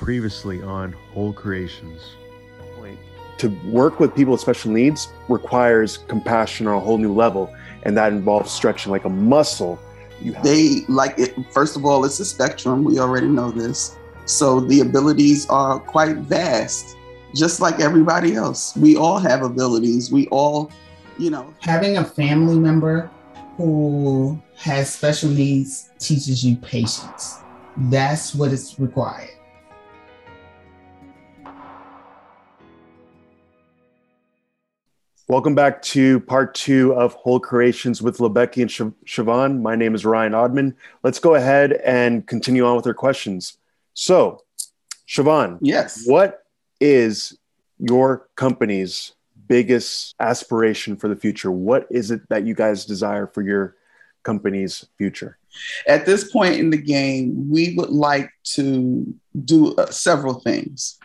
previously on Whole Creations. To work with people with special needs requires compassion on a whole new level, and that involves stretching like a muscle. You have they like it. First of all, it's a spectrum. We already know this, so the abilities are quite vast, just like everybody else. We all have abilities. We all, you know, having a family member who has special needs teaches you patience. That's what is required. Welcome back to part two of Whole Creations with Lebecky and Siobhan. My name is Ryan Odman. Let's go ahead and continue on with our questions. So, Siobhan, yes, what is your company's biggest aspiration for the future? What is it that you guys desire for your company's future? At this point in the game, we would like to do uh, several things.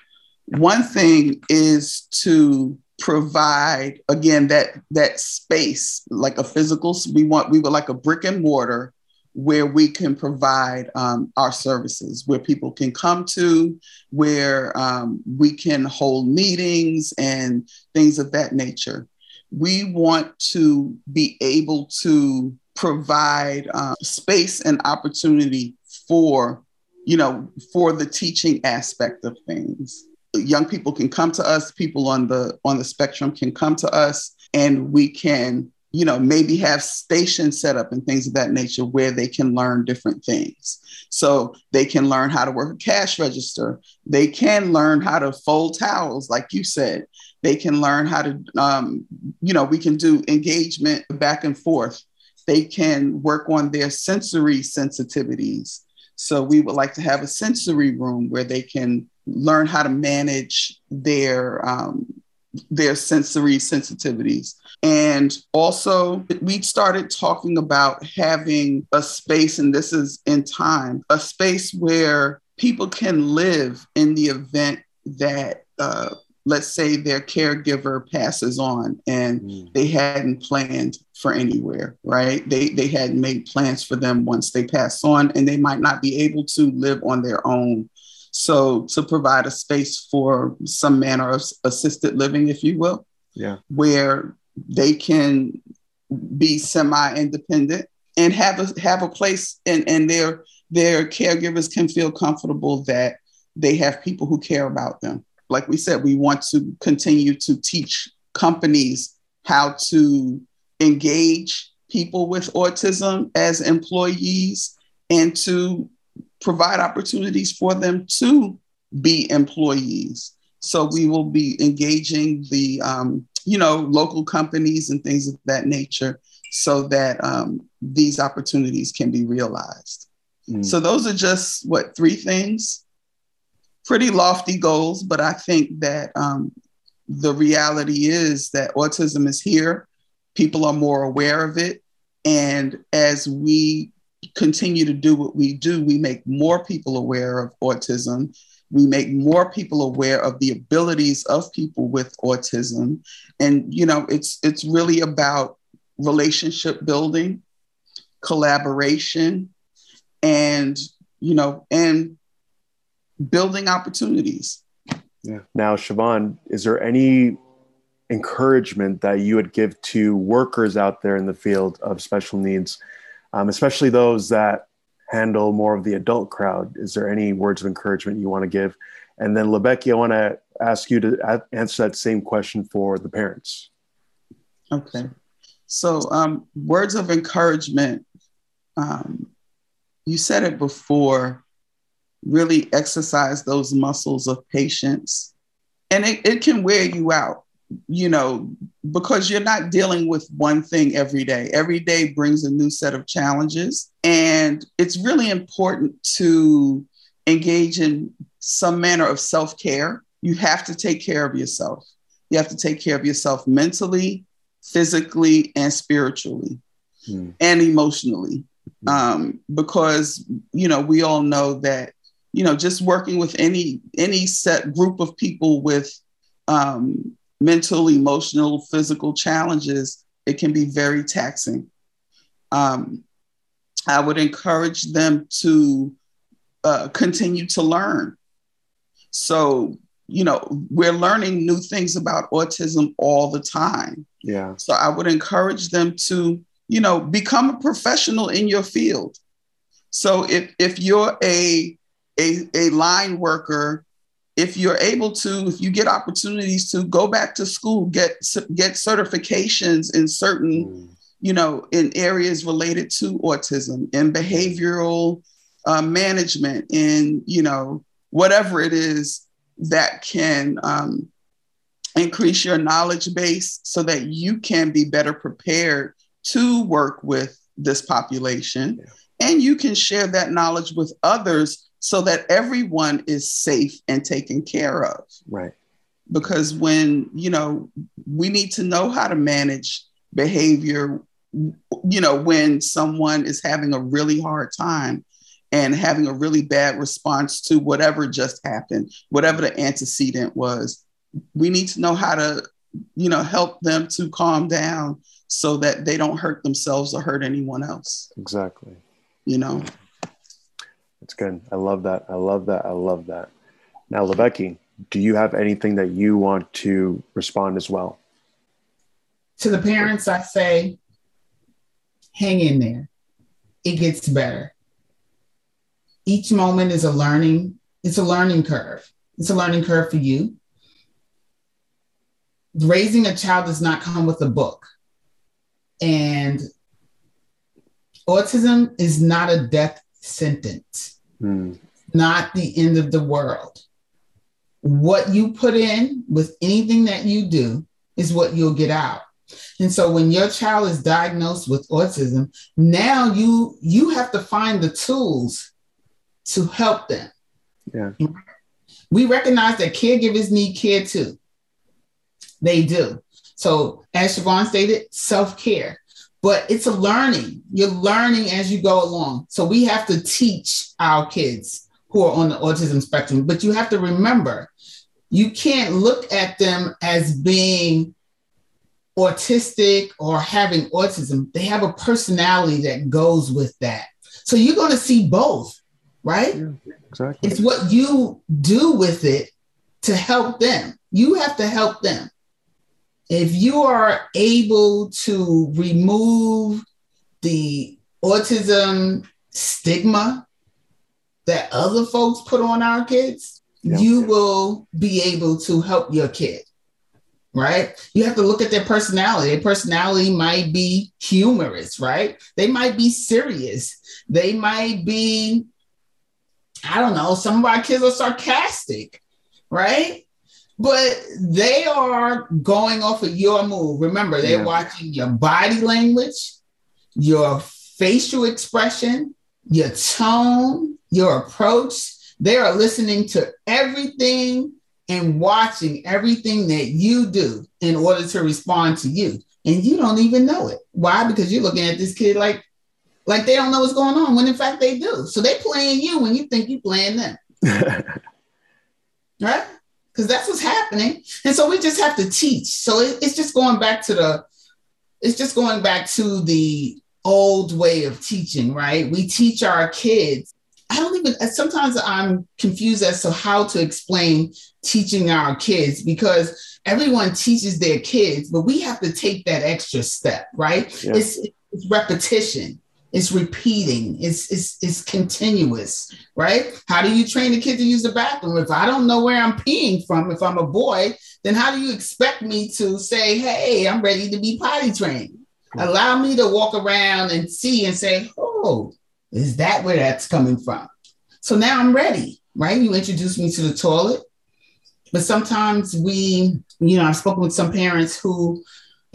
One thing is to provide again that that space like a physical we want we would like a brick and mortar where we can provide um, our services where people can come to where um, we can hold meetings and things of that nature. We want to be able to provide uh, space and opportunity for you know for the teaching aspect of things young people can come to us people on the on the spectrum can come to us and we can you know maybe have stations set up and things of that nature where they can learn different things. So they can learn how to work a cash register. They can learn how to fold towels like you said. They can learn how to um, you know we can do engagement back and forth. They can work on their sensory sensitivities. So we would like to have a sensory room where they can learn how to manage their um, their sensory sensitivities. And also, we started talking about having a space, and this is in time, a space where people can live in the event that, uh, let's say, their caregiver passes on and mm. they hadn't planned for anywhere, right? They, they hadn't made plans for them once they pass on, and they might not be able to live on their own so to provide a space for some manner of assisted living, if you will, yeah, where they can be semi-independent and have a have a place and, and their their caregivers can feel comfortable that they have people who care about them. Like we said, we want to continue to teach companies how to engage people with autism as employees and to provide opportunities for them to be employees. So we will be engaging the, um, you know, local companies and things of that nature so that um, these opportunities can be realized. Mm. So those are just what three things, pretty lofty goals, but I think that um, the reality is that autism is here. People are more aware of it. And as we continue to do what we do, we make more people aware of autism. We make more people aware of the abilities of people with autism. And, you know, it's, it's really about relationship building, collaboration, and, you know, and building opportunities. Yeah. Now, Siobhan, is there any encouragement that you would give to workers out there in the field of special needs um, especially those that handle more of the adult crowd. Is there any words of encouragement you want to give? And then, Lebecky, I want to ask you to answer that same question for the parents. Okay. So, um, words of encouragement. Um, you said it before. Really exercise those muscles of patience, and it, it can wear you out you know, because you're not dealing with one thing every day. Every day brings a new set of challenges. And it's really important to engage in some manner of self care. You have to take care of yourself. You have to take care of yourself mentally, physically, and spiritually, hmm. and emotionally. Um, because, you know, we all know that, you know, just working with any any set group of people with um, mental, emotional, physical challenges, it can be very taxing. Um, I would encourage them to uh, continue to learn. So, you know, we're learning new things about autism all the time. Yeah. So I would encourage them to, you know, become a professional in your field. So if if you're a a, a line worker, if you're able to, if you get opportunities to go back to school, get get certifications in certain, mm. you know, in areas related to autism and behavioral uh, management, in you know whatever it is that can um, increase your knowledge base so that you can be better prepared to work with this population, yeah. and you can share that knowledge with others so that everyone is safe and taken care of. Right. Because when, you know, we need to know how to manage behavior, you know, when someone is having a really hard time and having a really bad response to whatever just happened, whatever the antecedent was, we need to know how to, you know, help them to calm down so that they don't hurt themselves or hurt anyone else. Exactly. You know. It's good. I love that. I love that. I love that. Now, Lebecky, do you have anything that you want to respond as well? To the parents, I say, hang in there. It gets better. Each moment is a learning, it's a learning curve. It's a learning curve for you. Raising a child does not come with a book. And autism is not a death sentence. Mm. Not the end of the world. What you put in with anything that you do is what you'll get out. And so when your child is diagnosed with autism, now you you have to find the tools to help them. Yeah. We recognize that caregivers need care too. They do. So as Siobhan stated, self-care but it's a learning. You're learning as you go along. So we have to teach our kids who are on the autism spectrum, but you have to remember you can't look at them as being autistic or having autism. They have a personality that goes with that. So you're going to see both, right? Yeah, exactly. It's what you do with it to help them. You have to help them if you are able to remove the autism stigma that other folks put on our kids, yep. you will be able to help your kid. Right? You have to look at their personality. Their personality might be humorous, right? They might be serious. They might be, I don't know, some of our kids are sarcastic, right? But they are going off of your move. Remember, they're yeah. watching your body language, your facial expression, your tone, your approach. They are listening to everything and watching everything that you do in order to respond to you. And you don't even know it. Why? Because you're looking at this kid like, like they don't know what's going on when in fact they do. So they playing you when you think you playing them. right? Because that's what's happening. And so we just have to teach. So it, it's just going back to the, it's just going back to the old way of teaching, right? We teach our kids. I don't even, uh, sometimes I'm confused as to how to explain teaching our kids because everyone teaches their kids, but we have to take that extra step, right? Yeah. It's, it's repetition it's repeating, it's, it's, it's continuous, right? How do you train a kid to use the bathroom? If I don't know where I'm peeing from, if I'm a boy, then how do you expect me to say, hey, I'm ready to be potty trained? Allow me to walk around and see and say, oh, is that where that's coming from? So now I'm ready, right? You introduce me to the toilet. But sometimes we, you know, I've spoken with some parents who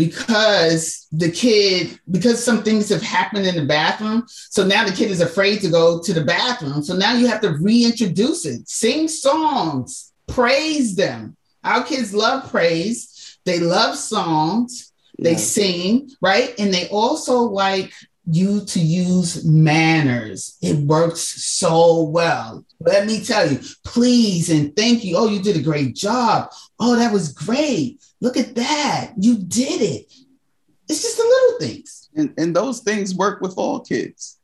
because the kid because some things have happened in the bathroom so now the kid is afraid to go to the bathroom. So now you have to reintroduce it. Sing songs. Praise them. Our kids love praise. They love songs. They yeah. sing right? And they also like you to use manners. It works so well let me tell you please and thank you oh you did a great job oh that was great Look at that. You did it. It's just the little things. And, and those things work with all kids.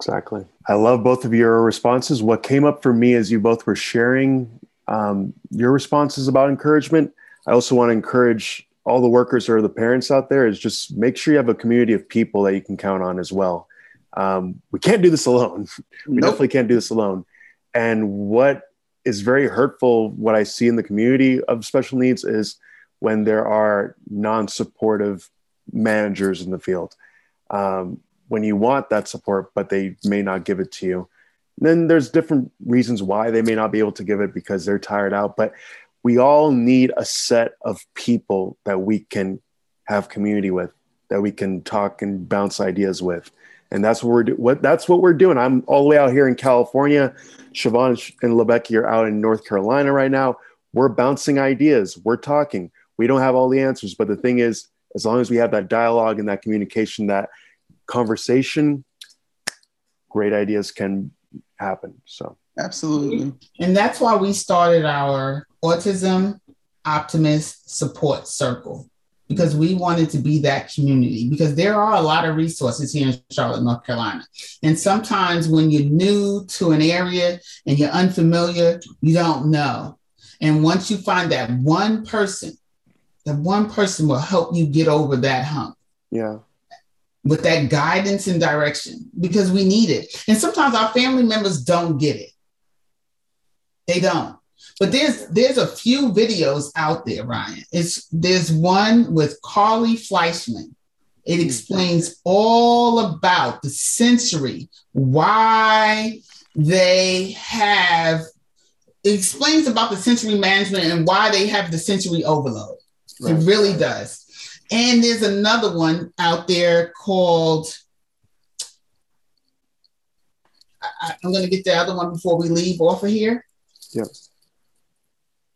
Exactly. I love both of your responses. What came up for me as you both were sharing um, your responses about encouragement. I also want to encourage all the workers or the parents out there is just make sure you have a community of people that you can count on as well. Um, we can't do this alone. we Nope. definitely can't do this alone. And what is very hurtful, what I see in the community of special needs is when there are non-supportive managers in the field. Um, when you want that support, but they may not give it to you. Then there's different reasons why they may not be able to give it because they're tired out. But we all need a set of people that we can have community with, that we can talk and bounce ideas with. And that's what we're do- what that's what we're doing. I'm all the way out here in California. Siobhan and Lebecky are out in North Carolina right now. We're bouncing ideas. We're talking. We don't have all the answers, but the thing is, as long as we have that dialogue and that communication, that conversation, great ideas can happen. So Absolutely. And that's why we started our Autism Optimist Support Circle because we wanted to be that community because there are a lot of resources here in Charlotte, North Carolina. And sometimes when you're new to an area and you're unfamiliar, you don't know. And once you find that one person, that one person will help you get over that hump yeah, with that guidance and direction because we need it. And sometimes our family members don't get it. They don't. But there's there's a few videos out there, Ryan. It's there's one with Carly Fleischmann. It hmm. explains all about the sensory, why they have it explains about the sensory management and why they have the sensory overload. Right. It really does. And there's another one out there called. I, am going to get the other one before we leave off of here. Yep.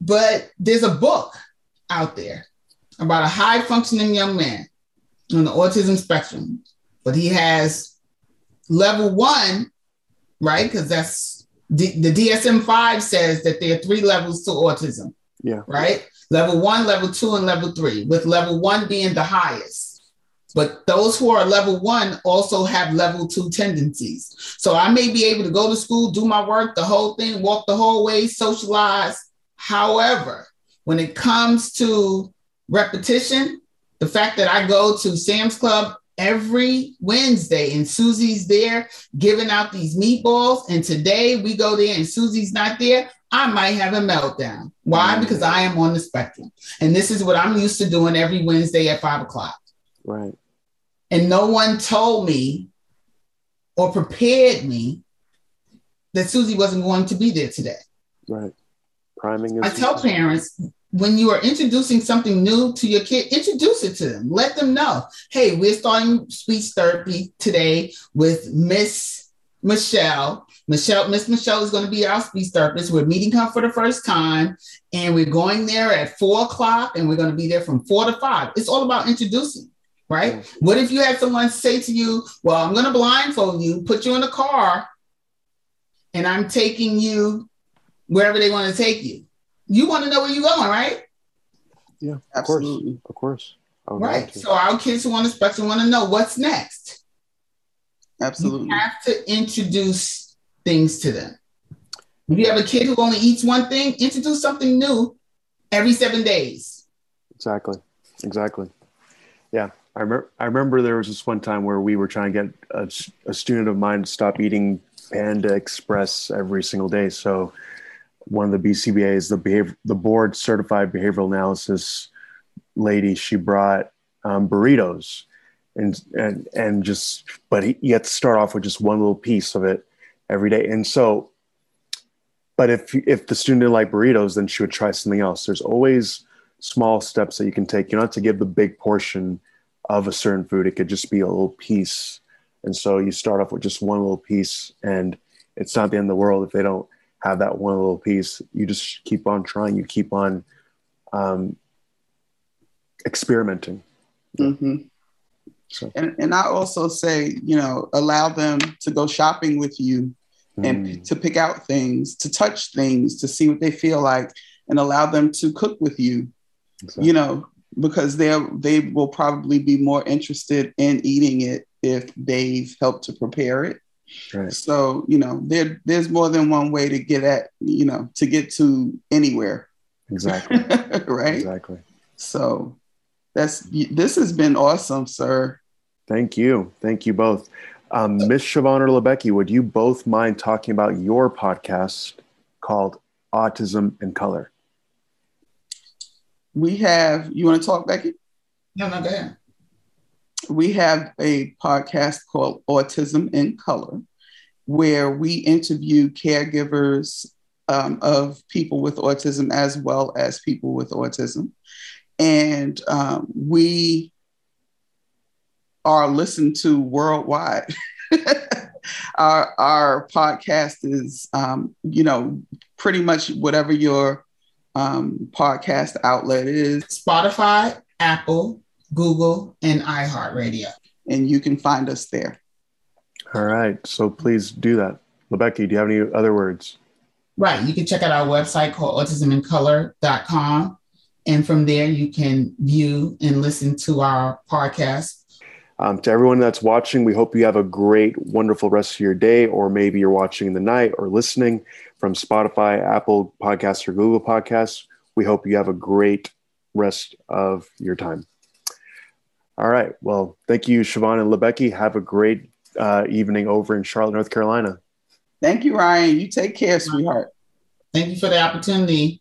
But there's a book out there about a high functioning young man on the autism spectrum, but he has level one, right? Because that's D- the DSM 5 says that there are three levels to autism yeah, right? Level one, level two, and level three, with level one being the highest. But those who are level one also have level two tendencies. So I may be able to go to school, do my work, the whole thing, walk the whole way, socialize. However, when it comes to repetition, the fact that I go to Sam's Club every Wednesday and Susie's there giving out these meatballs, and today we go there and Susie's not there, I might have a meltdown. Why? Mm. Because I am on the spectrum. And this is what I'm used to doing every Wednesday at five o'clock. right. And no one told me or prepared me that Susie wasn't going to be there today. Right. Priming is I tell parents when you are introducing something new to your kid, introduce it to them. Let them know, hey, we're starting speech therapy today with Miss Michelle. Michelle, Miss Michelle is going to be our speech therapist. We're meeting her for the first time, and we're going there at four o'clock, and we're going to be there from four to five. It's all about introducing, right? What if you had someone say to you, Well, I'm going to blindfold you, put you in a car, and I'm taking you wherever they want to take you? You want to know where you're going, right? Yeah, of Absolutely. course. Of course. Right. So our kids who on the spectrum want to know what's next. Absolutely. You have to introduce things to them. If you have a kid who only eats one thing, introduce something new every seven days. Exactly. Exactly. Yeah. I remember, I remember there was this one time where we were trying to get a student of mine to stop eating Panda Express every single day. So one of the BCBAs, the behavior, the board certified behavioral analysis lady, she brought um, burritos and, and, and just, but he, you had to start off with just one little piece of it every day. And so, but if, if the student didn't like burritos, then she would try something else. There's always small steps that you can take. You don't have to give the big portion of a certain food. It could just be a little piece. And so you start off with just one little piece, and it's not the end of the world if they don't have that one little piece. You just keep on trying. You keep on um, experimenting. hmm So, And, and I also say, you know, allow them to go shopping with you and mm, to pick out things, to touch things, to see what they feel like, and allow them to cook with you. exactly. You know, because they they will probably be more interested in eating it if they've helped to prepare it Right. So, you know, there there's more than one way to get at, you know, to get to anywhere. Exactly. right? exactly. So that's this has been awesome, sir. Thank you. Thank you both. Um, Miss Siobhan or LeBecky, would you both mind talking about your podcast called Autism in Color? We have, you want to talk, Becky? No, no, go ahead. We have a podcast called Autism in Color, where we interview caregivers um, of people with autism as well as people with autism. And um, we are listened to worldwide. our, our podcast is, um, you know, pretty much whatever your um, podcast outlet is. Spotify, Apple, Google, and iHeartRadio. And you can find us there. All right. So please do that. LeBecky, do you have any other words? Right. You can check out our website called autismincolor.com. And from there, you can view and listen to our podcast. Um, to everyone that's watching, we hope you have a great, wonderful rest of your day, or maybe you're watching in the night or listening from Spotify, Apple Podcasts, or Google Podcasts. We hope you have a great rest of your time. All right. Well, thank you, Siobhan and LeBecky. Have a great uh, evening over in Charlotte, North Carolina. Thank you, Ryan. You take care, sweetheart. Thank you for the opportunity.